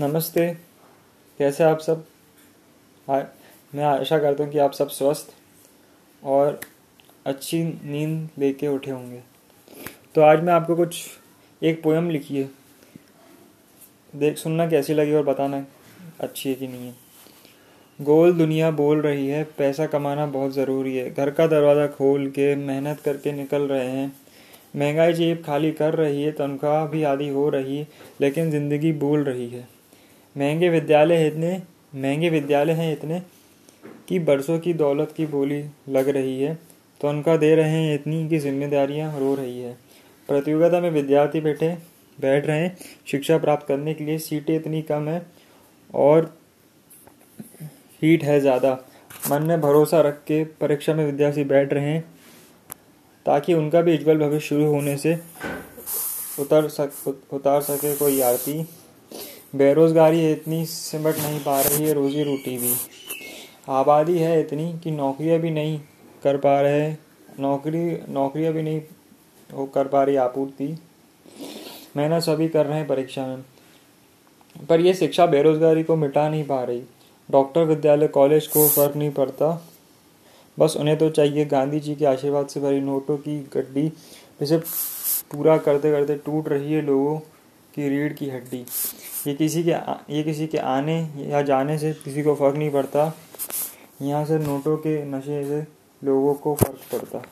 नमस्ते। कैसे आप सब? हाँ मैं आशा करता हूँ कि आप सब स्वस्थ और अच्छी नींद लेके उठे होंगे। तो आज मैं आपको कुछ एक पोएम लिखी है देख, सुनना कैसी लगी और बताना अच्छी है कि नहीं है। गोल दुनिया बोल रही है, पैसा कमाना बहुत ज़रूरी है। घर का दरवाज़ा खोल के मेहनत करके निकल रहे हैं। महँगाई जेब खाली कर रही है, तनख्वाह भी आधी हो रही है लेकिन ज़िंदगी बोल रही है। महँगे विद्यालय इतने, महँगे विद्यालय हैं इतने कि बरसों की दौलत की बोली लग रही है। तनख्वाह दे रहे हैं इतनी कि जिम्मेदारियाँ रो रही है। प्रतियोगिता में विद्यार्थी बैठे, बैठ रहे हैं। शिक्षा प्राप्त करने के लिए सीटें इतनी कम है और हीट है ज़्यादा। मन में भरोसा रख के परीक्षा में विद्यार्थी बैठ रहे हैं ताकि उनका भी उज्जवल भविष्य शुरू होने से उतर सक उतार सके कोई आरती बेरोजगारी इतनी सिमट नहीं पा रही है रोजी रोटी भी। आबादी है इतनी कि नौकरियाँ भी नहीं कर पा रहे, नौकरी, नौकरियाँ भी नहीं वो कर पा रही आपूर्ति। मेहनत सभी कर रहे हैं परीक्षा में, पर यह शिक्षा बेरोजगारी को मिटा नहीं पा रही। डॉक्टर विद्यालय, कॉलेज को फ़र्क नहीं पड़ता। बस उन्हें तो चाहिए गांधी जी के आशीर्वाद से भरी नोटों की गड्डी। जिसे पूरा करते करते टूट रही है लोगों की, रीढ़ की हड्डी। ये किसी के ये किसी के आने या जाने से किसी को फ़र्क नहीं पड़ता। यहाँ से नोटों के नशे से लोगों को फ़र्क पड़ता।